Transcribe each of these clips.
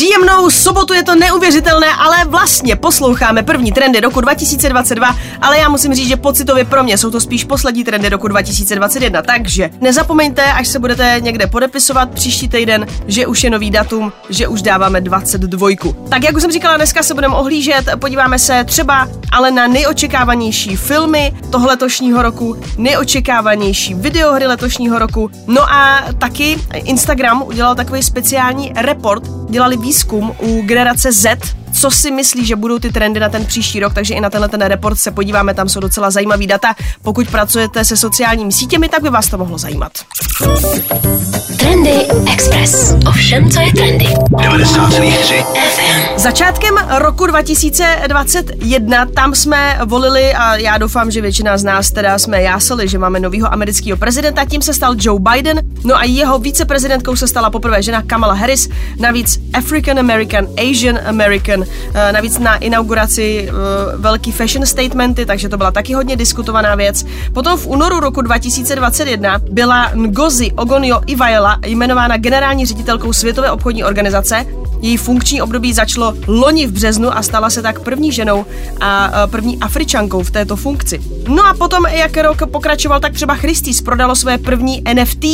Příjemnou sobotu je to neuvěřitelné, ale vlastně posloucháme první trendy roku 2022, ale já musím říct, že pocitově pro mě jsou to spíš poslední trendy roku 2021, takže nezapomeňte, až se budete někde podepisovat příští týden, že už je nový datum, že už dáváme 22. Tak jak už jsem říkala, dneska se budeme ohlížet, podíváme se třeba ale na nejočekávanější filmy toho letošního roku, nejočekávanější videohry letošního roku, no a taky Instagram udělal takový speciální report, dělali výzkum u generace Z, co si myslí, že budou ty trendy na ten příští rok, takže i na tenhle ten report se podíváme, tam jsou docela zajímavý data. Pokud pracujete se sociálními sítěmi, tak by vás to mohlo zajímat. Trendy Express. Ovšem, co je trendy. 90,3 FM. Začátkem roku 2021 tam jsme volili a já doufám, že většina z nás teda jsme jásali, že máme novýho amerického prezidenta, tím se stal Joe Biden, no a jeho viceprezidentkou se stala poprvé žena Kamala Harris, navíc African American, Asian American, navíc na inauguraci eh, velký fashion statementy, takže to byla taky hodně diskutovaná věc. Potom v únoru roku 2021 byla Ngozi Ogonio Iweala jmenována generální ředitelkou Světové obchodní organizace, její funkční období začalo loni v březnu a stala se tak první ženou a e, první Afričankou v této funkci. No a potom, jak rok pokračoval, tak třeba Christie's prodalo své první NFT.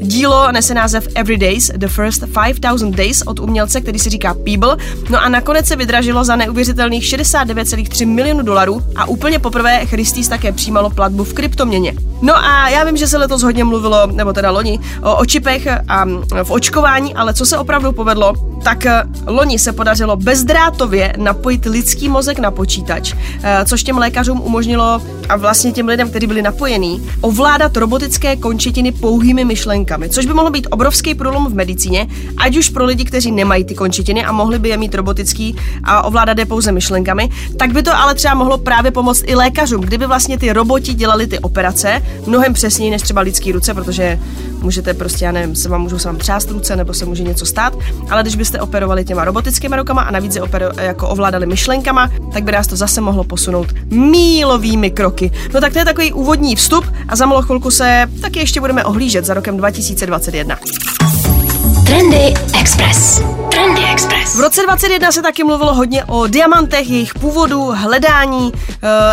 Dílo nese název Every Days, The First 5000 Days od umělce, který se říká Peeble. No a nakonec se vydražilo za neuvěřitelných 69,3 milionů dolarů a úplně poprvé Christie's také přijímalo platbu v kryptoměně. No a já vím, že se letos hodně mluvilo, nebo teda loni, o, o čipech a v očkování, ale co se opravdu povedlo, tak loni se podařilo bezdrátově napojit lidský mozek na počítač, eh, což těm lékařům umožnilo a vlastně těm lidem, kteří byli napojení, ovládat robotické končetiny pouhými myšlenkami, což by mohlo být obrovský průlom v medicíně, ať už pro lidi, kteří nemají ty končetiny a mohli by je mít robotický a ovládat je pouze myšlenkami, tak by to ale třeba mohlo právě pomoct i lékařům, kdyby vlastně ty roboti dělali ty operace mnohem přesněji než třeba lidský ruce, protože můžete prostě, já nevím, se vám můžou se vám třást ruce nebo se může něco stát, ale když byste operovali těma robotickými rukama a navíc je opero, jako ovládali myšlenkama, tak by nás to zase mohlo posunout mílovými kroky. No tak to je takový úvodní vstup a za malou chvilku se taky ještě budeme ohlížet za rokem 2021. Trendy Express. Trendy Express. V roce 2021 se taky mluvilo hodně o diamantech, jejich původu, hledání uh,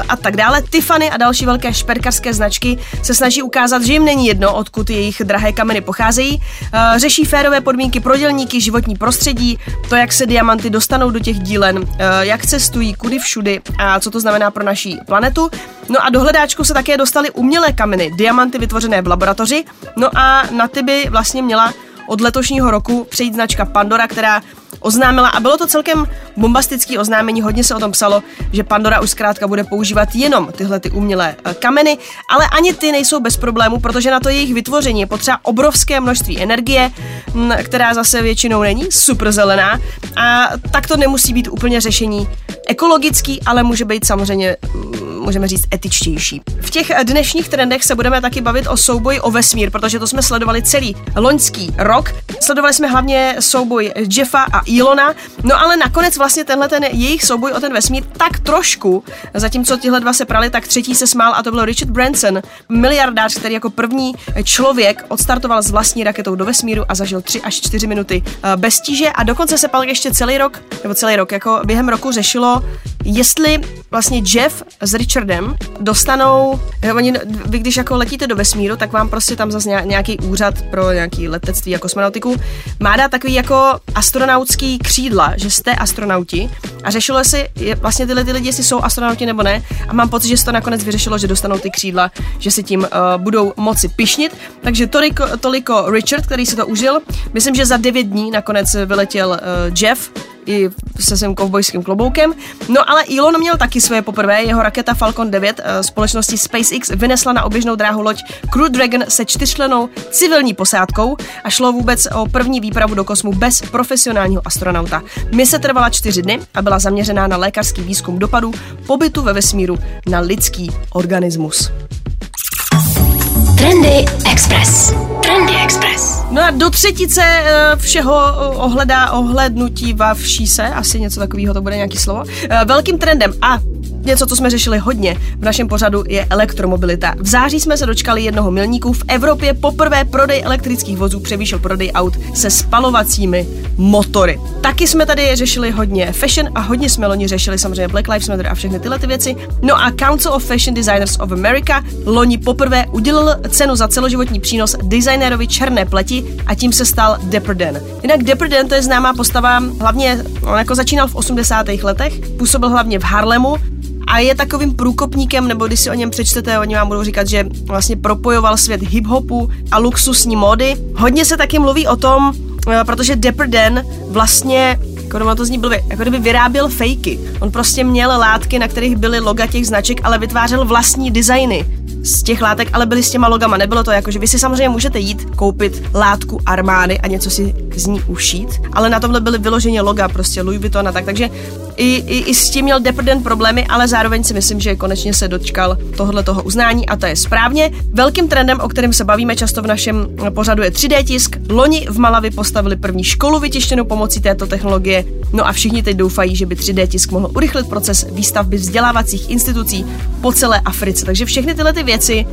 a tak dále. Tiffany a další velké šperkarské značky se snaží ukázat, že jim není jedno, odkud jejich drahé kameny pocházejí. Uh, řeší férové podmínky pro dělníky, životní prostředí, to, jak se diamanty dostanou do těch dílen, uh, jak cestují, kudy všudy a co to znamená pro naší planetu. No a do hledáčku se také dostaly umělé kameny, diamanty vytvořené v laboratoři. No a na ty by vlastně měla od letošního roku přejít značka Pandora, která oznámila, a bylo to celkem bombastický oznámení, hodně se o tom psalo, že Pandora už zkrátka bude používat jenom tyhle ty umělé eh, kameny, ale ani ty nejsou bez problémů, protože na to jejich vytvoření je potřeba obrovské množství energie, m, která zase většinou není super zelená a tak to nemusí být úplně řešení ekologický, ale může být samozřejmě mm, můžeme říct, etičtější. V těch eh, dnešních trendech se budeme taky bavit o souboji o vesmír, protože to jsme sledovali celý loňský rok. Sledovali jsme hlavně souboj Jeffa a Ilona, no ale nakonec vlastně tenhle ten jejich souboj o ten vesmír tak trošku, zatímco tihle dva se prali, tak třetí se smál a to byl Richard Branson, miliardář, který jako první člověk odstartoval s vlastní raketou do vesmíru a zažil 3 až 4 minuty eh, bez tíže a dokonce se pak ještě celý rok, nebo celý rok, jako během roku řešilo, jestli vlastně Jeff s Richardem dostanou, eh, oni, vy když jako letíte do vesmíru, tak vám prostě tam zase nějaký úřad pro nějaký letectví a kosmonautiku má dát takový jako astronautský křídla, že jste astronauti a řešilo se je, vlastně tyhle ty lidi, jestli jsou astronauti nebo ne. A mám pocit, že se to nakonec vyřešilo, že dostanou ty křídla, že si tím uh, budou moci pišnit, takže toliko, toliko Richard, který si to užil, myslím, že za 9 dní nakonec vyletěl uh, Jeff, i se svým kovbojským kloboukem. No ale Elon měl taky své poprvé, jeho raketa Falcon 9 uh, společnosti SpaceX vynesla na oběžnou dráhu loď Crew Dragon se čtyřčlenou civilní posádkou a šlo vůbec o první výpravu do kosmu bez profesionálního astronauta. Mise trvala čtyři dny a byla zaměřená na lékařský výzkum dopadů pobytu ve vesmíru na lidský organismus. Trendy Express. Trendy Express. No a do třetice eh, všeho eh, ohledá ohlednutí vavší se, asi něco takového to bude nějaký slovo, eh, velkým trendem a něco, co jsme řešili hodně v našem pořadu, je elektromobilita. V září jsme se dočkali jednoho milníku. V Evropě poprvé prodej elektrických vozů převýšil prodej aut se spalovacími motory. Taky jsme tady řešili hodně fashion a hodně jsme loni řešili samozřejmě Black Lives Matter a všechny tyhle ty věci. No a Council of Fashion Designers of America loni poprvé udělil cenu za celoživotní přínos designérovi černé pleti a tím se stal Dapper Dan. Jinak Dapper Dan to je známá postava, hlavně on jako začínal v 80. letech, působil hlavně v Harlemu, a je takovým průkopníkem, nebo když si o něm přečtete, oni vám budou říkat, že vlastně propojoval svět hip-hopu a luxusní módy. Hodně se taky mluví o tom, eh, protože Dapper vlastně jako to zní blbě, jako kdyby vyráběl fejky. On prostě měl látky, na kterých byly loga těch značek, ale vytvářel vlastní designy z těch látek, ale byly s těma logama. Nebylo to jako, že vy si samozřejmě můžete jít koupit látku armády a něco si z ní ušít, ale na tomhle byly vyloženě loga, prostě Louis Vuitton a tak. Takže i, i, i s tím měl Deprdent problémy, ale zároveň si myslím, že konečně se dočkal tohle toho uznání a to je správně. Velkým trendem, o kterém se bavíme často v našem pořadu, je 3D tisk. Loni v Malavi postavili první školu vytištěnou pomocí této technologie, no a všichni teď doufají, že by 3D tisk mohl urychlit proces výstavby vzdělávacích institucí po celé Africe. Takže všechny tyhle ty věci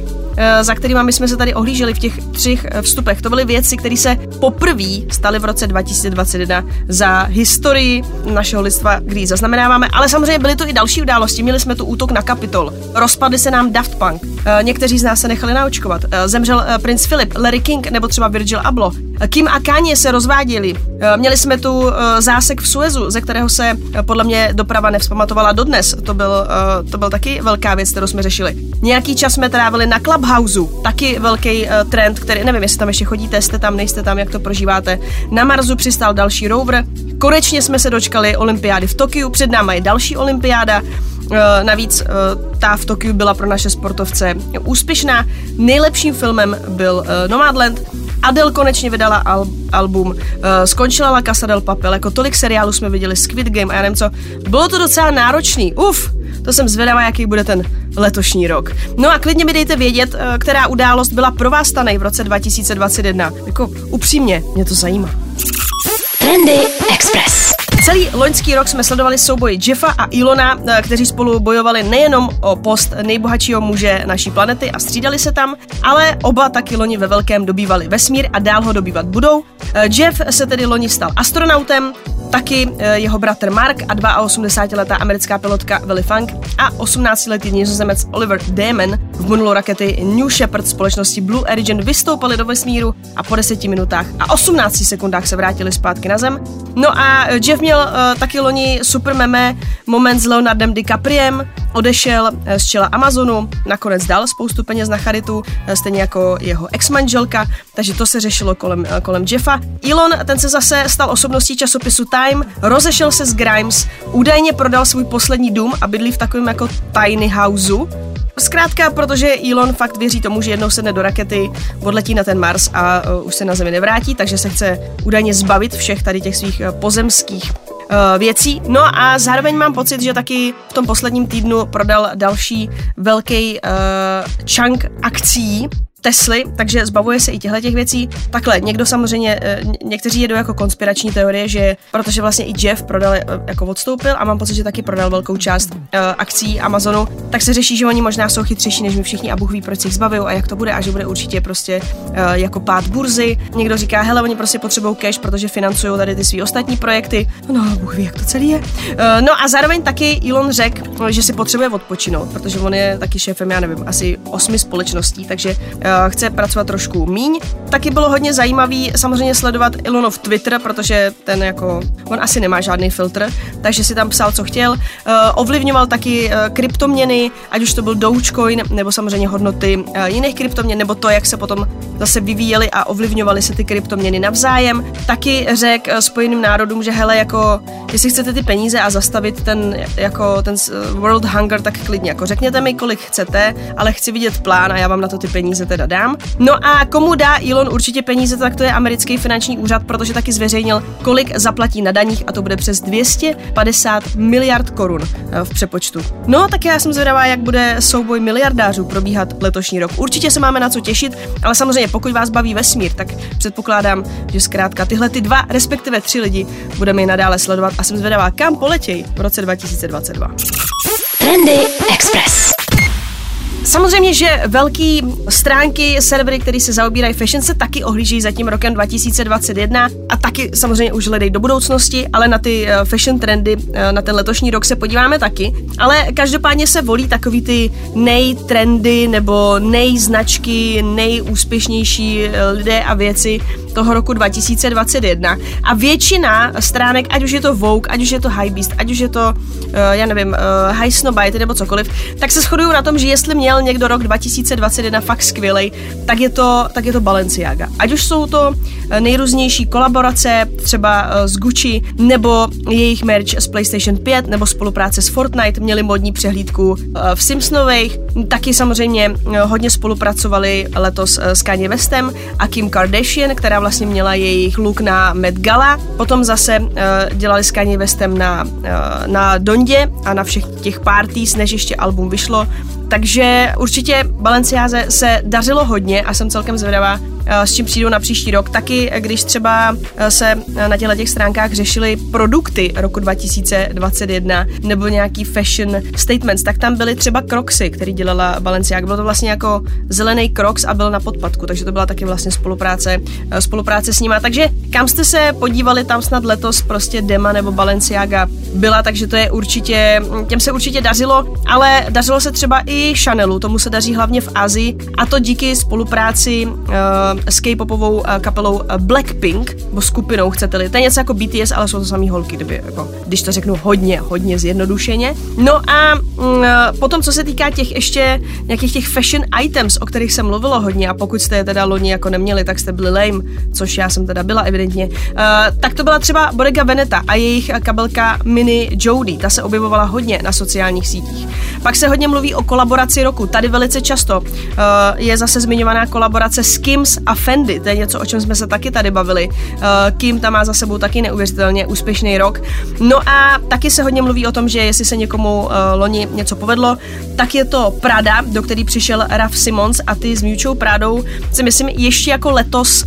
za kterými my jsme se tady ohlíželi v těch třech eh, vstupech. To byly věci, které se poprvé staly v roce 2021 za historii našeho lidstva, kdy zaznamenáváme, ale samozřejmě byly to i další události. Měli jsme tu útok na Kapitol, rozpadly se nám Daft Punk, eh, někteří z nás se nechali naočkovat, zemřel princ Philip, Larry King nebo třeba Virgil Abloh. Kim a Kanye se rozváděli. Měli jsme tu zásek v Suezu, ze kterého se podle mě doprava nevzpamatovala dodnes. To byl, to byl taky velká věc, kterou jsme řešili. Nějaký čas jsme trávili na Club Clubhouse, taky velký trend, který, nevím, jestli tam ještě chodíte, jste tam, nejste tam, jak to prožíváte. Na Marsu přistál další rover. Konečně jsme se dočkali olympiády v Tokiu, před náma je další olympiáda. Navíc ta v Tokiu byla pro naše sportovce úspěšná. Nejlepším filmem byl uh, Nomadland. Adele konečně vydala al- album, uh, skončila La Casa del Papel, jako tolik seriálů jsme viděli, Squid Game a já nevím co. Bylo to docela náročný, uf, to jsem zvědavá, jaký bude ten letošní rok. No a klidně mi dejte vědět, eh, která událost byla pro vás stanej v roce 2021. Jako upřímně, mě to zajímá. Trendy Express. Celý loňský rok jsme sledovali souboji Jeffa a Ilona, eh, kteří spolu bojovali nejenom o post nejbohatšího muže naší planety a střídali se tam, ale oba taky loni ve velkém dobývali vesmír a dál ho dobývat budou. Eh, Jeff se tedy loni stal astronautem, taky eh, jeho bratr Mark a 82-letá americká pilotka Willy Funk a 18-letý nizozemec Oliver Damon v modulo rakety New Shepard společnosti Blue Origin vystoupili do vesmíru a po 10 minutách a 18 sekundách se vrátili zpátky na Zem. No a Jeff měl uh, taky loni super meme moment s Leonardem DiCapriem, odešel z čela Amazonu, nakonec dal spoustu peněz na charitu, stejně jako jeho ex-manželka, takže to se řešilo kolem, kolem Jeffa. Elon, ten se zase stal osobností časopisu Time, rozešel se s Grimes, údajně prodal svůj poslední dům a bydlí v takovém jako tiny houseu. Zkrátka, protože Elon fakt věří tomu, že jednou sedne do rakety, odletí na ten Mars a uh, už se na Zemi nevrátí, takže se chce údajně zbavit všech tady těch svých uh, pozemských uh, věcí. No a zároveň mám pocit, že taky v tom posledním týdnu prodal další velký uh, chunk akcí Tesly, takže zbavuje se i těchto těch věcí. Takhle, někdo samozřejmě, eh, někteří jedou jako konspirační teorie, že protože vlastně i Jeff prodal, eh, jako odstoupil a mám pocit, že taky prodal velkou část uh, akcí Amazonu, tak se řeší, že oni možná jsou chytřejší než my všichni a Bůh ví, proč se jich zbavují a jak to bude a že bude určitě prostě jako pád burzy. Někdo říká, hele, oni prostě potřebují cash, protože financují tady ty své ostatní projekty. No, Bůh ví, jak to celý je. No a zároveň taky Elon řekl, že si potřebuje odpočinout, protože on je taky šéfem, já nevím, asi osmi společností, takže Eh, chce pracovat trošku míň. Taky bylo hodně zajímavý samozřejmě sledovat Ilonov Twitter, protože ten jako, on asi nemá žádný filtr, takže si tam psal, co chtěl. Uh, ovlivňoval taky uh, kryptoměny, ať už to byl Dogecoin, nebo samozřejmě hodnoty jiných kryptoměn, nebo to, jak se potom zase vyvíjely a ovlivňovaly se ty kryptoměny navzájem. Taky řekl Spojeným národům, že hele, jako, jestli chcete ty peníze a zastavit ten, jako, ten world hunger, tak klidně, jako řekněte mi, kolik chcete, ale chci vidět plán a já vám na to ty peníze teda dám. No a komu dá Elon určitě peníze, tak to je americký finanční úřad, protože taky zveřejnil, kolik zaplatí na daních a to bude přes 250 miliard korun eh, v přepočtu. No, tak já jsem zvědavá, jak bude souboj miliardářů probíhat letošní rok. Určitě se máme na co těšit, ale samozřejmě pokud vás baví vesmír, tak předpokládám, že zkrátka tyhle ty dva, respektive tři lidi budeme i nadále sledovat a jsem zvědavá, kam poletějí v roce 2022. Trendy Express. Samozřejmě, že velký stránky, servery, které se zaobírají fashion, se taky ohlíží za tím rokem 2021 a taky samozřejmě už hledají do budoucnosti, ale na ty eh, fashion trendy eh, na ten letošní rok se podíváme taky. Ale každopádně se volí takový ty nejtrendy nebo nejznačky, nejúspěšnější eh, lidé a věci toho roku 2021. A většina stránek, ať už je to Vogue, ať už je to Beast, ať už je to, já nevím, High Snobite nebo cokoliv, tak se shodují na tom, že jestli měl měl někdo rok 2021 fakt skvělej, tak je to, tak je to Balenciaga. Ať už jsou to eh, nejrůznější kolaborace, třeba eh, s Gucci, nebo jejich merch z PlayStation 5, nebo spolupráce s Fortnite, měli modní přehlídku eh, v Simpsonových, taky samozřejmě hodně spolupracovali letos s Kanye Westem a Kim Kardashian, která vlastně měla jejich look na Met Gala, potom zase dělali s Kanye Westem na, na Dondě a na všech těch parties, než ještě album vyšlo, takže určitě Balenciáze se dařilo hodně a jsem celkem zvědavá, s čím přijdou na příští rok. Taky, eh, když třeba eh, se na těchto těch stránkách řešily produkty roku 2021 nebo nějaký fashion statements, tak tam byly třeba Crocsy, který dělala Balenciaga. Bylo to vlastně jako zelený Crocs a byl na podpadku, takže to byla taky vlastně spolupráce, spolupráce s nima. Takže kam jste se podívali, tam snad letos prostě Dema nebo Balenciaga byla, takže to je určitě, těm se určitě dařilo, ale dařilo se třeba i Chanelu, tomu se daří hlavně v Azii a to díky spolupráci uh, s K-popovou eh, kapelou eh, Blackpink, nebo skupinou chcete-li. To je něco jako BTS, ale jsou to samý holky, kdyby, jako, když to řeknu hodně, hodně zjednodušeně. No a mm, eh, potom, co se týká těch ještě nějakých těch fashion items, o kterých se mluvilo hodně, a pokud jste je teda loni jako neměli, tak jste byli lame, což já jsem teda byla evidentně, uh, tak to byla třeba Bodega Veneta a jejich kabelka Mini Jody. Ta se objevovala hodně na sociálních sítích. Pak se hodně mluví o kolaboraci roku. Tady velice často uh, je zase zmiňovaná kolaborace s Kims a Fendi, to je něco, o čem jsme se taky tady bavili. Uh, Kim tam má za sebou taky neuvěřitelně úspěšný rok. No a taky se hodně mluví o tom, že jestli se někomu uh, loni něco povedlo, tak je to Prada, do který přišel Raf Simons a ty s Mutual Pradou si myslím ještě jako letos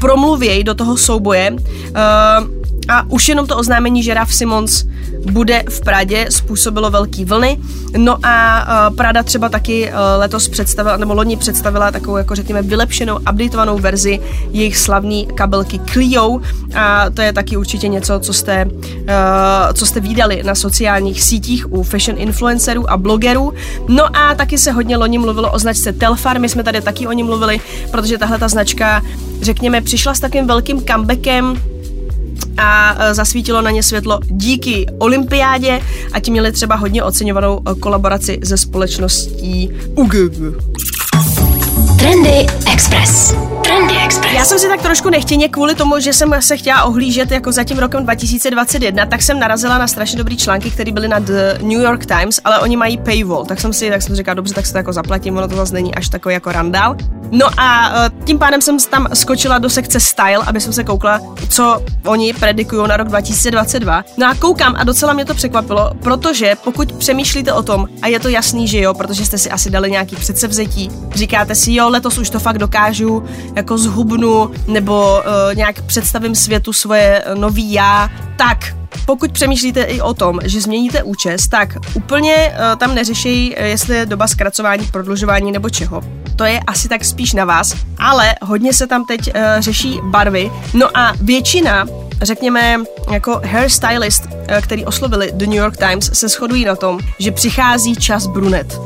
promluvěj do toho souboje. Uh, a už jenom to oznámení, že Raf Simons bude v Pradě, způsobilo velký vlny. No a Prada třeba taky uh, letos představila, nebo loni představila takovou, jako řekněme, vylepšenou, updateovanou verzi jejich slavné kabelky Clio. A to je taky určitě něco, co jste, uh, co jste viděli na sociálních sítích u fashion influencerů a blogerů. No a taky se hodně loni mluvilo o značce Telfar, my jsme tady taky o ní mluvili, protože tahle ta značka, řekněme, přišla s takým velkým comebackem a e, zasvítilo na ně světlo díky olympiádě a ti měli třeba hodně oceňovanou e, kolaboraci ze společností UGG. Trendy Express. Trendy Express. Já jsem si tak trošku nechtěně kvůli tomu, že jsem se chtěla ohlížet jako za tím rokem 2021, tak jsem narazila na strašně dobrý články, které byly na The New York Times, ale oni mají paywall, tak jsem si tak jsem říkala, dobře, tak se to jako zaplatím, ono to zase není až takový jako randál. No a e, tím pádem jsem tam skočila do sekce Style, aby jsem se koukla, co oni predikují na rok 2022. No a koukám a docela mě to překvapilo, protože pokud přemýšlíte o tom, a je to jasný, že jo, protože jste si asi dali nějaký předsevzetí, říkáte si, jo, letos už to fakt dokážu, jako zhubnu, nebo uh, nějak představím světu svoje nový já, tak pokud přemýšlíte i o tom, že změníte účes, tak úplně uh, tam neřeší, jestli je doba zkracování, prodlužování nebo čeho. To je asi tak spíš na vás, ale hodně se tam teď uh, řeší barvy. No a většina řekněme, jako hairstylist, který oslovili The New York Times, se shodují na tom, že přichází čas brunet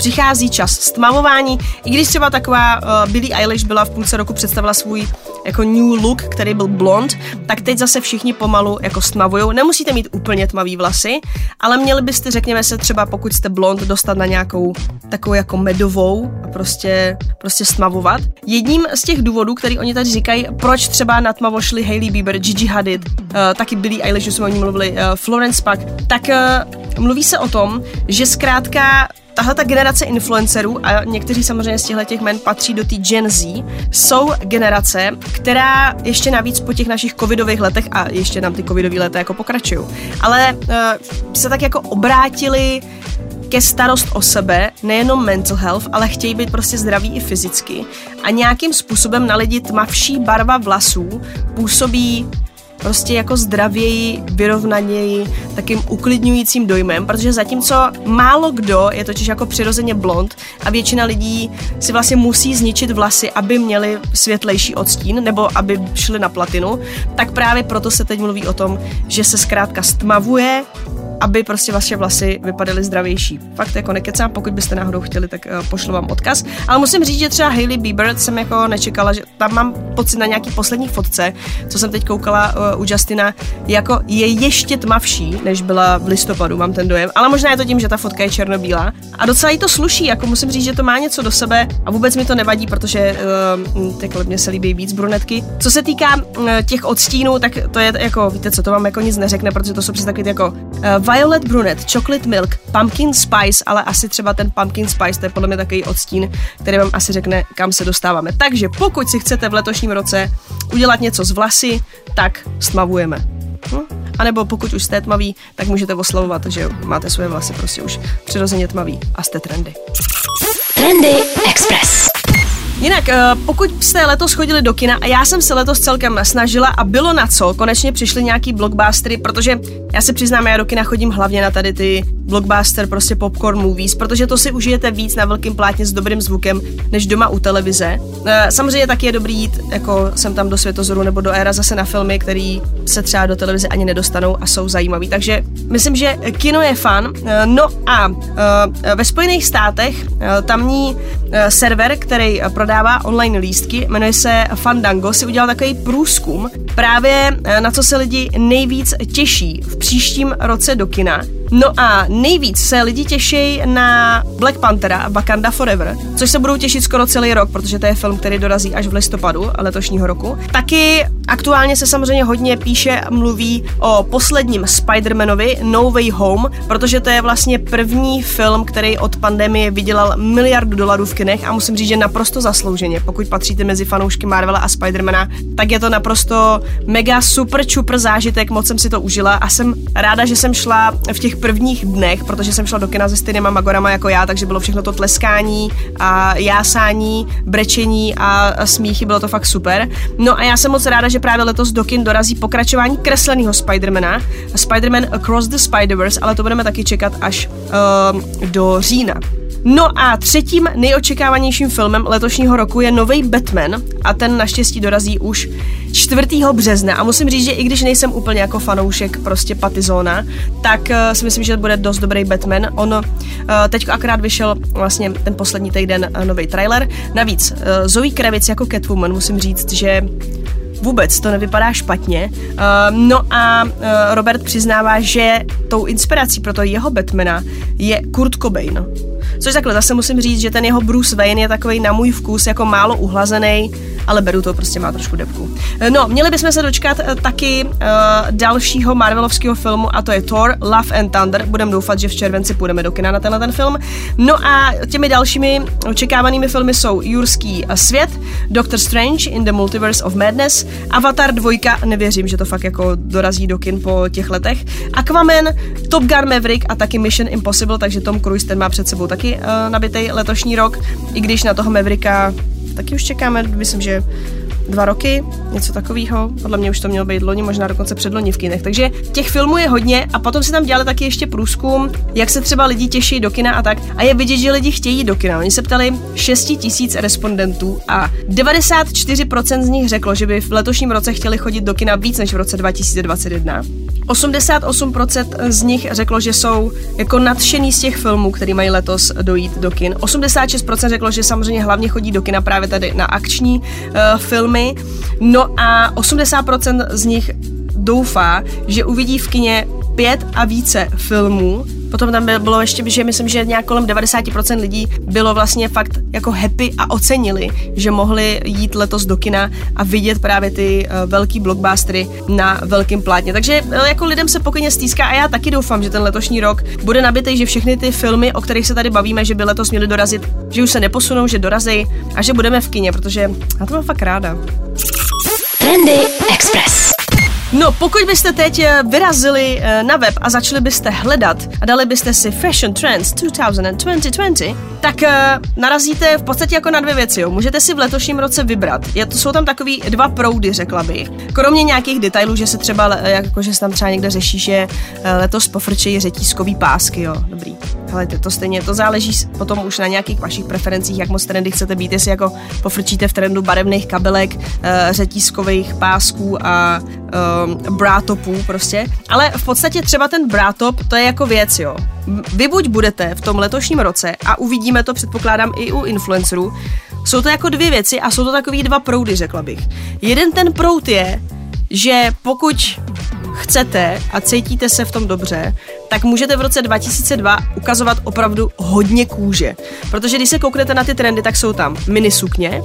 přichází čas stmavování, i když třeba taková uh, Billie Eilish byla v půlce roku představila svůj jako new look, který byl blond, tak teď zase všichni pomalu jako stmavujou. Nemusíte mít úplně tmavý vlasy, ale měli byste, řekněme se třeba, pokud jste blond, dostat na nějakou takovou jako medovou a prostě, prostě stmavovat. Jedním z těch důvodů, který oni tady říkají, proč třeba na tmavo šli Hailey Bieber, Gigi Hadid, uh, taky Billie Eilish, jsme o ní mluvili, uh, Florence Pak, tak uh, mluví se o tom, že zkrátka tahle ta generace influencerů, a někteří samozřejmě z těchto těch men patří do té Gen Z, jsou generace, která ještě navíc po těch našich covidových letech, a ještě nám ty covidové leta jako pokračují, ale uh, se tak jako obrátili ke starost o sebe, nejenom mental health, ale chtějí být prostě zdraví i fyzicky. A nějakým způsobem na lidi tmavší barva vlasů působí prostě jako zdravěji, vyrovnaněji, takým uklidňujícím dojmem, protože zatímco málo kdo je totiž jako přirozeně blond a většina lidí si vlastně musí zničit vlasy, aby měli světlejší odstín nebo aby šli na platinu, tak právě proto se teď mluví o tom, že se zkrátka stmavuje aby prostě vaše vlasy vypadaly zdravější. Fakt jako nekecám, pokud byste náhodou chtěli, tak uh, pošlu vám odkaz. Ale musím říct, že třeba Hailey Bieber jsem jako nečekala, že tam mám pocit na nějaký poslední fotce, co jsem teď koukala uh, u Justina, jako je ještě tmavší, než byla v listopadu, mám ten dojem. Ale možná je to tím, že ta fotka je černobílá. A docela jí to sluší, jako musím říct, že to má něco do sebe a vůbec mi to nevadí, protože uh, ty mě se líbí víc brunetky. Co se týká uh, těch odstínů, tak to je jako, víte co, to vám jako nic neřekne, protože to jsou přes takový jako Violet Brunet, Chocolate Milk, Pumpkin Spice, ale asi třeba ten Pumpkin Spice, to je podle mě takový odstín, který vám asi řekne, kam se dostáváme. Takže pokud si chcete v letošním roce udělat něco z vlasy, tak stmavujeme. Hm? A nebo pokud už jste tmavý, tak můžete oslavovat, že máte svoje vlasy prostě už přirozeně tmavý a jste trendy. Trendy Express. Jinak, eh, pokud jste letos chodili do kina a já jsem se letos celkem snažila a bylo na co, konečně přišly nějaký blockbustery, protože já se přiznám, já do kina chodím hlavně na tady ty blockbuster, prostě popcorn movies, protože to si užijete víc na velkém plátně s dobrým zvukem, než doma u televize. Eh, samozřejmě taky je dobrý jít, jako jsem tam do Světozoru nebo do Éra zase na filmy, které se třeba do televize ani nedostanou a jsou zajímavý. Takže myslím, že kino je fan. Eh, no a ve Spojených státech tamní server, který prodává prodává online lístky, jmenuje se Fandango, si udělal takový průzkum právě eh, na co se lidi nejvíc těší v příštím roce do kina. No a nejvíc se lidi těší na Black Panthera Wakanda Forever, což se budou těšit skoro celý rok, protože to je film, který dorazí až v listopadu letošního roku. Taky aktuálně se samozřejmě hodně píše a mluví o posledním Spider-Manovi No Way Home, protože to je vlastně první film, který od pandemie vydělal miliardu dolarů v kinech a musím říct, že naprosto zaslouženě. Pokud patříte mezi fanoušky Marvela a Spidermana, tak je to naprosto mega super čupr zážitek, moc jsem si to užila a jsem ráda, že jsem šla v těch prvních dnech, protože jsem šla do kina se stejnýma magorama jako já, takže bylo všechno to tleskání a jásání, brečení a smíchy, bylo to fakt super. No a já jsem moc ráda, že právě letos do kin dorazí pokračování kresleného Spidermana, Spider-Man Across the Spider-Verse, ale to budeme taky čekat až uh, do října. No a třetím nejočekávanějším filmem letošního roku je nový Batman a ten naštěstí dorazí už 4. března a musím říct, že i když nejsem úplně jako fanoušek prostě Patizona, tak uh, si myslím, že bude dost dobrý Batman. On uh, teď akorát vyšel vlastně ten poslední týden uh, nový trailer. Navíc uh, Zoe Kravitz jako Catwoman musím říct, že vůbec to nevypadá špatně. Uh, no a uh, Robert přiznává, že tou inspirací pro to jeho Batmana je Kurt Cobain. Což takhle zase musím říct, že ten jeho Bruce Wayne je takový na můj vkus jako málo uhlazený, ale beru to, prostě má trošku depku. No, měli bychom se dočkat uh, taky uh, dalšího Marvelovského filmu a to je Thor Love and Thunder. Budem doufat, že v červenci půjdeme do kina na tenhle ten film. No a těmi dalšími očekávanými filmy jsou Jurský svět, Doctor Strange in the Multiverse of Madness, Avatar 2, nevěřím, že to fakt jako dorazí do kin po těch letech, Aquaman, Top Gun Maverick a taky Mission Impossible, takže Tom Cruise ten má před sebou taky uh, nabitej letošní rok, i když na toho Mavericka taky už čekáme, myslím, že dva roky, něco takového. Podle mě už to mělo být loni, možná dokonce předloni v kinech. Takže těch filmů je hodně a potom si tam dělali taky ještě průzkum, jak se třeba lidi těší do kina a tak. A je vidět, že lidi chtějí do kina. Oni se ptali 6 tisíc respondentů a 94% z nich řeklo, že by v letošním roce chtěli chodit do kina víc než v roce 2021. 88% z nich řeklo, že jsou jako nadšený z těch filmů, který mají letos dojít do kin. 86% řeklo, že samozřejmě hlavně chodí do kina právě tady na akční uh, filmy. No a 80% z nich doufá, že uvidí v kině pět a více filmů, Potom tam bylo ještě, že myslím, že nějak kolem 90% lidí bylo vlastně fakt jako happy a ocenili, že mohli jít letos do kina a vidět právě ty uh, velký blockbustery na velkém plátně. Takže uh, jako lidem se pokojně stýská a já taky doufám, že ten letošní rok bude nabitý, že všechny ty filmy, o kterých se tady bavíme, že by letos měly dorazit, že už se neposunou, že dorazí a že budeme v kině, protože já to mám fakt ráda. Trendy Express. No, pokud byste teď eh, vyrazili eh, na web a začali byste hledat a dali byste si Fashion Trends 2020, tak eh, narazíte v podstatě jako na dvě věci. Jo. Můžete si v letošním roce vybrat. Je to, jsou tam takový dva proudy, řekla bych. Kromě nějakých detailů, že se třeba, jako, že se tam třeba někde řeší, že letos pofrčejí řetízkový pásky, jo, dobrý. Ale to stejně, to záleží potom už na nějakých vašich preferencích, jak moc trendy chcete být, jestli jako pofrčíte v trendu barevných kabelek, eh, řetízkových pásků a um, brátopů prostě. Ale v podstatě třeba ten brátop, to je jako věc, jo. Vy buď budete v tom letošním roce a uvidíme to, předpokládám, i u influencerů, jsou to jako dvě věci a jsou to takový dva proudy, řekla bych. Jeden ten proud je, že pokud chcete a cítíte se v tom dobře, tak můžete v roce 2002 ukazovat opravdu hodně kůže. Protože když se kouknete na ty trendy, tak jsou tam mini sukně,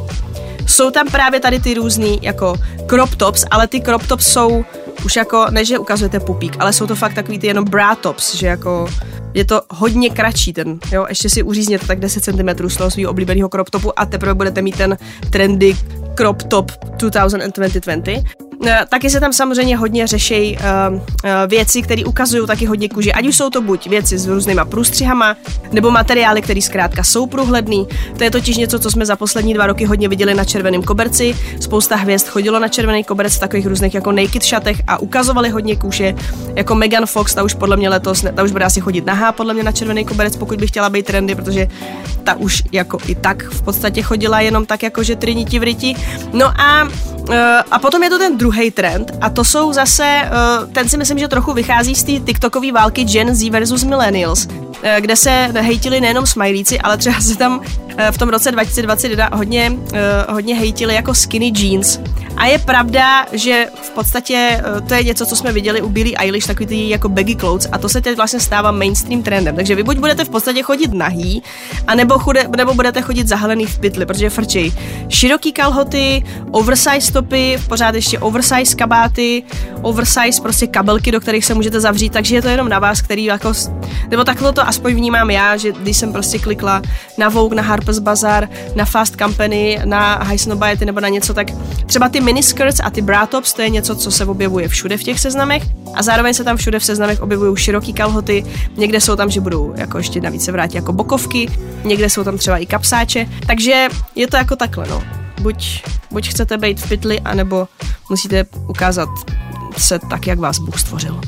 jsou tam právě tady ty různý jako crop tops, ale ty crop tops jsou už jako, ne že ukazujete pupík, ale jsou to fakt takový ty jenom bra tops, že jako je to hodně kratší ten, jo, ještě si uřízněte tak 10 cm z toho svého oblíbeného crop topu a teprve budete mít ten trendy crop top 2020. Eh, taky se tam samozřejmě hodně řeší uh, uh, věci, které ukazují taky hodně kůži. Ať už jsou to buď věci s různýma průstřihama, nebo materiály, které zkrátka jsou průhledný. To je totiž něco, co jsme za poslední dva roky hodně viděli na červeném koberci. Spousta hvězd chodilo na červený koberec v takových různých jako naked šatech a ukazovali hodně kůže. Jako Megan Fox, ta už podle mě letos, ta už bude asi chodit nahá podle mě na červený koberec, pokud by chtěla být trendy, protože ta už jako i tak v podstatě chodila jenom tak jako že triniti v ryti. No a a potom je to ten druhý trend a to jsou zase, uh, ten si myslím, že trochu vychází z té TikTokové války Gen Z versus Millennials, uh, kde se hejtili nejenom smajlíci, ale třeba se tam v tom roce 2021 hodně, hodně hejtili jako skinny jeans. A je pravda, že v podstatě to je něco, co jsme viděli u Billie Eilish, takový ty jako baggy clothes a to se teď vlastně stává mainstream trendem. Takže vy buď budete v podstatě chodit nahý, anebo, chude, nebo budete chodit zahalený v pytli, protože frčej široký kalhoty, oversize stopy, pořád ještě oversize kabáty, oversize prostě kabelky, do kterých se můžete zavřít, takže je to jenom na vás, který jako, nebo takhle to aspoň vnímám já, že když jsem prostě klikla na Vogue, na Harper's Bazaar, na Fast Company, na High Snobiety nebo na něco, tak třeba ty miniskirts a ty bra tops, to je něco, co se objevuje všude v těch seznamech. A zároveň se tam všude v seznamech objevují široký kalhoty, někde jsou tam, že budou jako ještě navíc se vrátit jako bokovky, někde jsou tam třeba i kapsáče, takže je to jako takhle, no. Buď, buď chcete být v pytli, anebo musíte ukázat se tak, jak vás Bůh stvořil.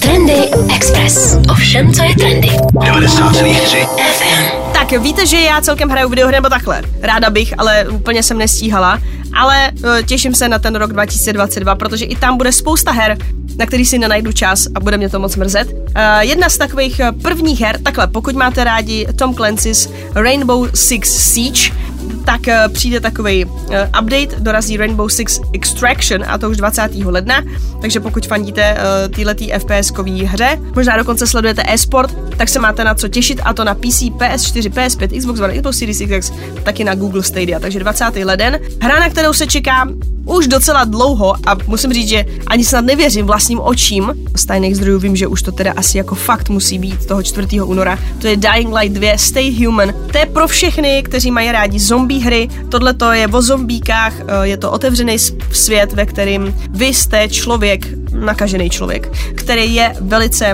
Trendy Express. Ovšem, co je trendy. 90,3 FM. Tak víte, že já celkem hraju videohry nebo takhle. Ráda bych, ale úplně jsem nestíhala. Ale uh, těším se na ten rok 2022, protože i tam bude spousta her, na který si nenajdu čas a bude mě to moc mrzet. Uh, jedna z takových uh, prvních her, takhle, pokud máte rádi Tom Clancy's Rainbow Six Siege, tak uh, přijde takový uh, update, dorazí Rainbow Six Extraction a to už 20. ledna, takže pokud fandíte uh, týhletý FPS-kový hře, možná dokonce sledujete e-sport, tak se máte na co těšit a to na PC, PS4, PS5, Xbox One, Xbox Series X, taky na Google Stadia, takže 20. leden. Hra, na kterou se čeká už docela dlouho a musím říct, že ani snad nevěřím vlastním očím. Z tajných zdrojů vím, že už to teda asi jako fakt musí být toho 4. února. To je Dying Light 2 Stay Human. To je pro všechny, kteří mají rádi zombie hry. Tohle to je o zombíkách, eh, je to otevřený svět, ve kterým vy jste člověk, nakažený člověk, který je velice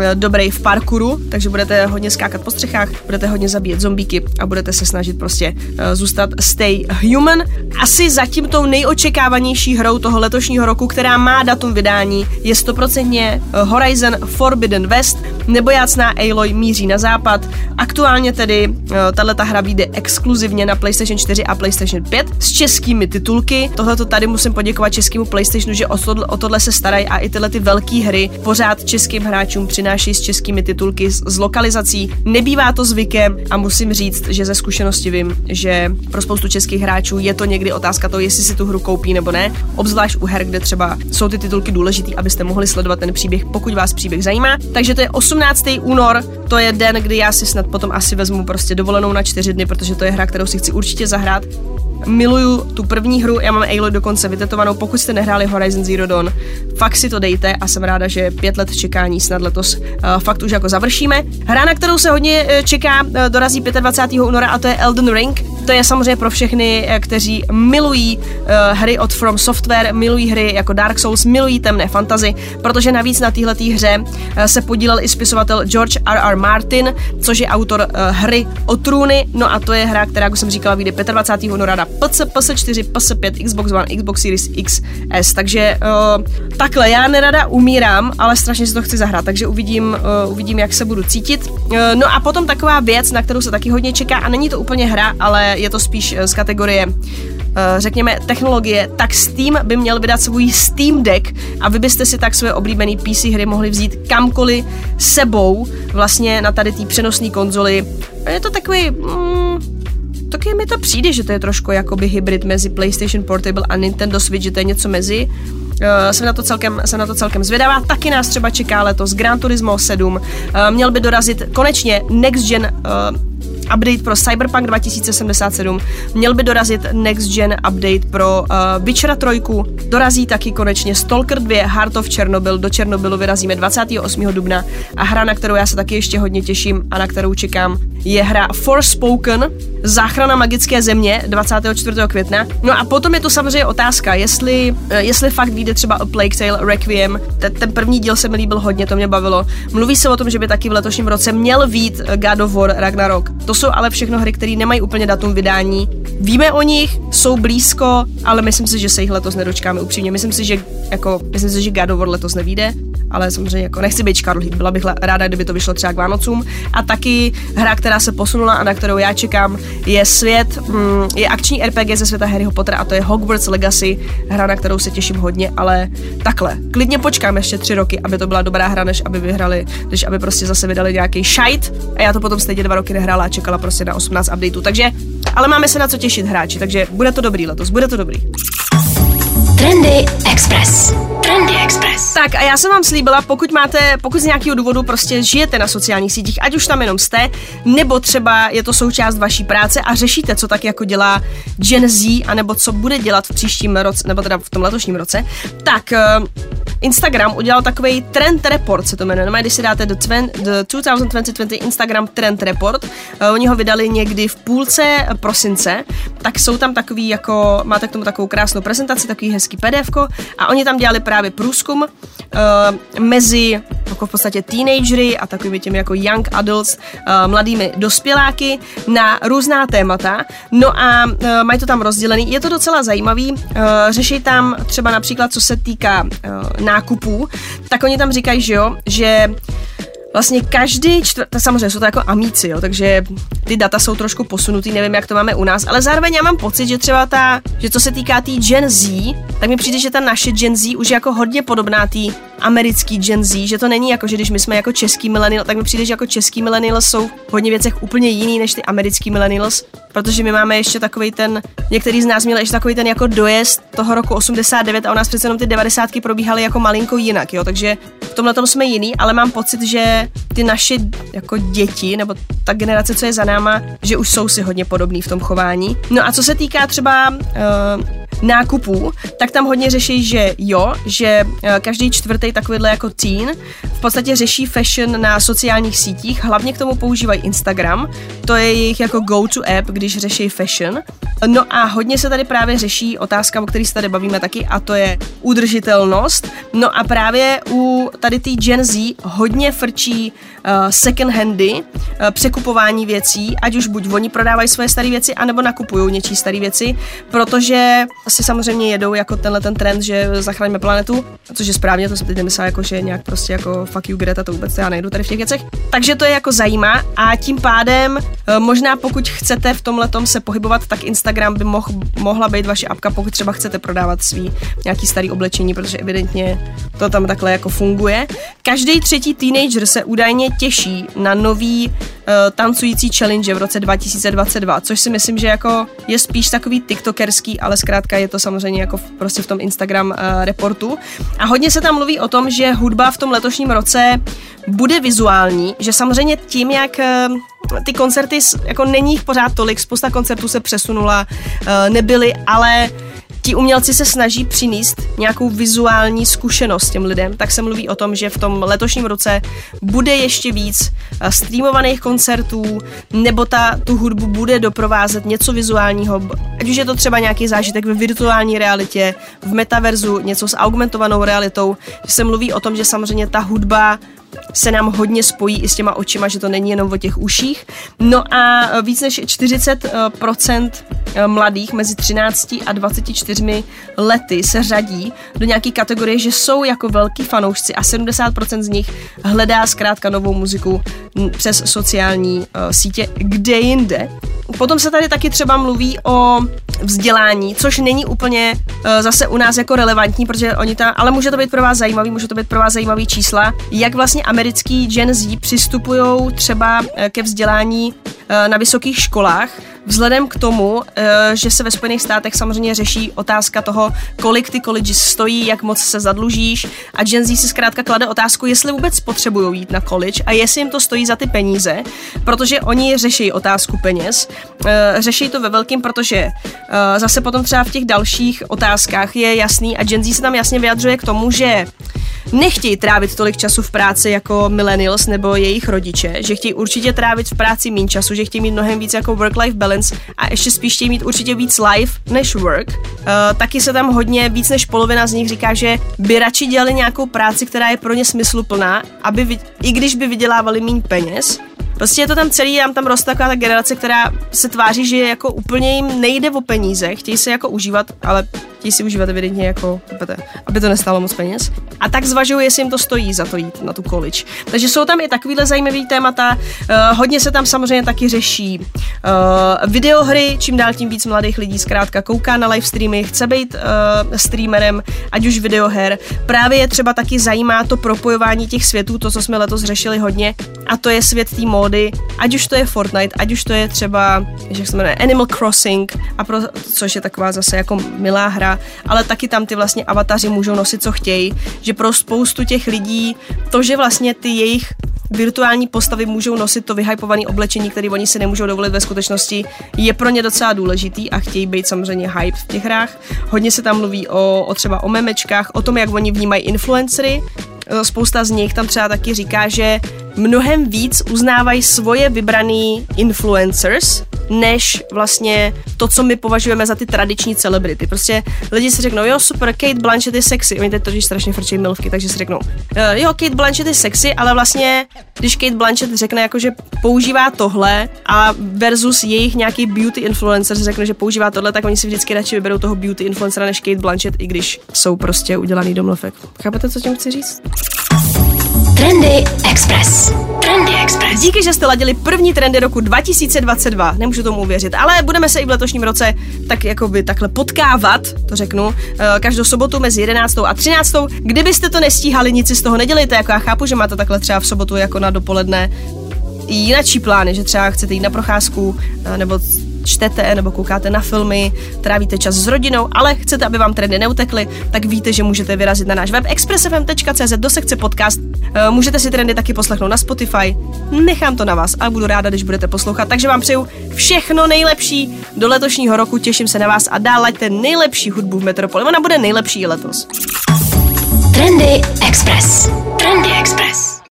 eh, dobrý v parkouru, takže budete hodně skákat po střechách, budete hodně zabíjet zombíky a budete se snažit prostě eh, zůstat stay human. Asi zatím tou nejočekávanější hrou toho letošního roku, která má datum vydání, je stoprocentně Horizon Forbidden West, nebo jácná Aloy míří na západ. Aktuálně tedy tato hra vyjde exkluzivně na PlayStation 4 a PlayStation 5 s českými titulky. Tohle to tady musím poděkovat českému PlayStationu, že o o tohle se starají a i tyhle ty velké hry pořád českým hráčům přináší s českými titulky z, lokalizací. Nebývá to zvykem a musím říct, že ze zkušenosti vím, že pro spoustu českých hráčů je to někdy otázka toho, jestli si tu hru koupí nebo ne. Obzvlášť u her, kde třeba jsou ty titulky důležité, abyste mohli sledovat ten příběh, pokud vás příběh zajímá. Takže to je 18. únor, to je den, kdy já si snad potom asi vezmu prostě dovolenou na čtyři dny, protože to je hra, kterou si chci určitě zahrát. Miluju tu první hru, já mám Aloy dokonce vytetovanou, pokud jste nehráli Horizon Zero Dawn, fakt si to dejte a jsem ráda, že pět let čekání snad letos uh, fakt už jako završíme. Hra, na kterou se hodně uh, čeká, uh, dorazí 25. února a to je Elden Ring. To je samozřejmě pro všechny, kteří milují uh, hry od From Software, milují hry jako Dark Souls, milují temné fantazy, protože navíc na téhle hře uh, se podílel i spisovatel George R.R. Martin, což je autor uh, hry o trůny, no a to je hra, která, jak jsem říkala, vyjde 25. února na PC, PS4, PS5, Xbox One, Xbox Series XS. Takže uh, takhle, já nerada umírám, ale strašně si to chci zahrát, takže uvidím, uh, uvidím, jak se budu cítit. Uh, no a potom taková věc, na kterou se taky hodně čeká, a není to úplně hra, ale je to spíš z kategorie řekněme, technologie, tak Steam by měl vydat svůj Steam Deck a vy byste si tak své oblíbené PC hry mohli vzít kamkoliv sebou vlastně na tady té přenosné konzoli. Je to takový... Mm, taky mi to přijde, že to je trošku jakoby hybrid mezi PlayStation Portable a Nintendo Switch, že to je něco mezi. Uh, jsem, na to celkem, jsem na to celkem zvědavá. Taky nás třeba čeká letos Gran Turismo 7. Uh, měl by dorazit konečně Next Gen uh, update pro Cyberpunk 2077, měl by dorazit next gen update pro uh, Witcher 3, dorazí taky konečně Stalker 2 Heart of Chernobyl, do Černobylu vyrazíme 28. dubna a hra, na kterou já se taky ještě hodně těším a na kterou čekám, je hra Forspoken, Záchrana magické země 24. května. No a potom je to samozřejmě otázka, jestli, eh, jestli fakt vyjde třeba A Plague Tale Requiem. Ten, ten první díl se mi líbil hodně, to mě bavilo. Mluví se o tom, že by taky v letošním roce měl vít God of War Ragnarok. To jsou ale všechno hry, které nemají úplně datum vydání. Víme o nich, jsou blízko, ale myslím si, že se jich letos nedočkáme upřímně. Myslím si, že jako, myslím si, že God of War letos nevíde, ale samozřejmě jako nechci být škarlý, byla bych ráda, kdyby to vyšlo třeba k Vánocům. A taky hra, která se posunula a na kterou já čekám, je svět, mm, je akční RPG ze světa Harryho Pottera a to je Hogwarts Legacy, hra, na kterou se těším hodně, ale takhle. Klidně počkám ještě tři roky, aby to byla dobrá hra, než aby vyhrali, než aby prostě zase vydali nějaký shite a já to potom stejně dva roky nehrála a čekala prostě na 18 updateů. Takže, ale máme se na co těšit hráči, takže bude to dobrý letos, bude to dobrý. Trendy Express. Trendy Express. Tak a já jsem vám slíbila, pokud máte, pokud z nějakého důvodu prostě žijete na sociálních sítích, ať už tam jenom jste, nebo třeba je to součást vaší práce a řešíte, co tak jako dělá Gen Z, anebo co bude dělat v příštím roce, nebo teda v tom letošním roce, tak uh, Instagram udělal takový trend report, se to jmenuje. No, když si dáte do, tven, do 2020 Instagram trend report, uh, oni ho vydali někdy v půlce prosince, tak jsou tam takový jako, máte k tomu takovou krásnou prezentaci, takový hezký pdf a oni tam dělali právě průzkum uh, mezi jako v podstatě teenagery a takovými těmi jako young adults, uh, mladými dospěláky na různá témata. No a uh, mají to tam rozdělený. Je to docela zajímavý. Uh, řeší tam třeba například, co se týká uh, nákupů, tak oni tam říkají, že jo, že vlastně každý čtvrt, samozřejmě jsou to jako amíci, jo, takže ty data jsou trošku posunutý, nevím, jak to máme u nás, ale zároveň já mám pocit, že třeba ta, že co se týká té Gen Z, tak mi přijde, že ta naše Gen Z už je jako hodně podobná té americký Gen Z, že to není jako, že když my jsme jako český millennial, tak mi přijde, že jako český millennials jsou v hodně věcech úplně jiný než ty americký millennials, protože my máme ještě takový ten, některý z nás měli ještě takový ten jako dojezd toho roku 89 a u nás přece jenom ty 90 probíhaly jako malinko jinak, jo, takže v tomhle tom jsme jiný, ale mám pocit, že ty naše jako děti, nebo ta generace, co je za náma, že už jsou si hodně podobný v tom chování. No a co se týká třeba uh, nákupů, tak tam hodně řeší, že jo, že uh, každý čtvrtý takovýhle jako teen v podstatě řeší fashion na sociálních sítích, hlavně k tomu používají Instagram, to je jejich jako go-to app, když řeší fashion. No a hodně se tady právě řeší otázka, o který se tady bavíme taky, a to je udržitelnost. No a právě u tady té Gen Z hodně frčí uh, second handy, uh, překupování věcí, ať už buď oni prodávají svoje staré věci, anebo nakupují něčí staré věci, protože asi samozřejmě jedou jako tenhle ten trend, že zachráníme planetu, což je správně, to jsem teď nemyslela jako, že nějak prostě jako fuck you Greta, to vůbec já nejdu tady v těch věcech. Takže to je jako zajímá a tím pádem uh, možná pokud chcete v tomhle se pohybovat, tak Instagram by moh, mohla být vaše apka, pokud třeba chcete prodávat svý nějaký starý oblečení, protože evidentně to tam takhle jako funguje. Každý třetí teenager se údajně těší na nový uh, tancující challenge v roce 2022, což si myslím, že jako je spíš takový tiktokerský, ale zkrátka je to samozřejmě jako v, prostě v tom Instagram uh, reportu. A hodně se tam mluví o tom, že hudba v tom letošním roce bude vizuální, že samozřejmě tím, jak uh, ty koncerty, jako není jich pořád tolik, spousta koncertů se přesunula, uh, nebyly, ale ti umělci se snaží přinést nějakou vizuální zkušenost těm lidem, tak se mluví o tom, že v tom letošním roce bude ještě víc eh, streamovaných koncertů, nebo ta, tu hudbu bude doprovázet něco vizuálního, ať už je to třeba nějaký zážitek ve virtuální realitě, v metaverzu, něco s augmentovanou realitou, se mluví o tom, že samozřejmě ta hudba se nám hodně spojí i s těma očima, že to není jenom o těch uších. No a víc než 40% mladých mezi 13 a 24 lety se řadí do nějaké kategorie, že jsou jako velký fanoušci a 70% z nich hledá zkrátka novou muziku přes sociální sítě kde jinde. Potom se tady taky třeba mluví o vzdělání, což není úplně zase u nás jako relevantní, protože oni tam, ale může to být pro vás zajímavý, může to být pro vás zajímavý čísla, jak vlastně americký Gen Z přistupují třeba eh, ke vzdělání uh, na vysokých školách, Vzhledem k tomu, eh, že se ve Spojených státech samozřejmě řeší otázka toho, kolik ty colleges stojí, jak moc se zadlužíš a Gen Z si zkrátka klade otázku, jestli vůbec potřebují jít na college a jestli jim to stojí za ty peníze, protože oni řeší otázku peněz. Eh, řeší to ve velkým, protože eh, zase potom třeba v těch dalších otázkách je jasný a Gen Z se tam jasně vyjadřuje k tomu, že nechtějí trávit tolik času v práci jako millennials nebo jejich rodiče, že chtějí určitě trávit v práci méně času, že chtějí mít mnohem víc jako work-life balance a ještě spíš chtějí mít určitě víc life než work. Uh, taky se tam hodně, víc než polovina z nich říká, že by radši dělali nějakou práci, která je pro ně smysluplná, aby i když by vydělávali méně peněz, Prostě je to tam celý, tam tam roste taková ta generace, která se tváří, že jako úplně jim nejde o peníze, chtějí se jako užívat, ale chtějí si užívat evidentně jako, aby to nestálo moc peněz. A tak zvažují, jestli jim to stojí za to jít na tu college. Takže jsou tam i takovýhle zajímavý témata. Uh, hodně se tam samozřejmě taky řeší uh, videohry, čím dál tím víc mladých lidí zkrátka kouká na live streamy, chce být uh, streamerem, ať už videoher. Právě je třeba taky zajímá to propojování těch světů, to, co jsme letos řešili hodně, a to je svět té módy, ať už to je Fortnite, ať už to je třeba, jak se jmenuje, Animal Crossing, a pro, což je taková zase jako milá hra, ale taky tam ty vlastně avataři můžou nosit, co chtějí, že pro spoustu těch lidí to, že vlastně ty jejich virtuální postavy můžou nosit to vyhypované oblečení, které oni si nemůžou dovolit ve skutečnosti, je pro ně docela důležitý a chtějí být samozřejmě hype v těch hrách. Hodně se tam mluví o, o třeba o memečkách, o tom, jak oni vnímají influencery, spousta z nich tam třeba taky říká, že mnohem víc uznávají svoje vybraný influencers, než vlastně to, co my považujeme za ty tradiční celebrity. Prostě lidi si řeknou, jo, super, Kate Blanchett je sexy. Oni teď totiž strašně frčí milvky, takže si řeknou, eh, jo, Kate Blanchett je sexy, ale vlastně, když Kate Blanchett řekne, jako, že používá tohle a versus jejich nějaký beauty influencer řekne, že používá tohle, tak oni si vždycky radši vyberou toho beauty influencera než Kate Blanchett, i když jsou prostě udělaný do mluvek. Chápete, co tím chci říct? Trendy Express. Trendy Express. Díky, že jste ladili první trendy roku 2022. Nemůžu tomu uvěřit, ale budeme se i v letošním roce tak jako by takhle potkávat, to řeknu, eh, každou sobotu mezi 11. a 13. Kdybyste to nestíhali, nic si z toho nedělejte, jako já chápu, že máte takhle třeba v sobotu jako na dopoledne jinačí plány, že třeba chcete jít na procházku eh, nebo čtete nebo koukáte na filmy, trávíte čas s rodinou, ale chcete, aby vám trendy neutekly, tak víte, že můžete vyrazit na náš web expressfm.cz do sekce podcast. Eh, můžete si trendy taky poslechnout na Spotify. Nechám to na vás a budu ráda, když budete poslouchat. Takže vám přeju všechno nejlepší do letošního roku. Těším se na vás a dál laďte nejlepší hudbu v Metropoli. Ona bude nejlepší letos. Trendy Express. Trendy Express.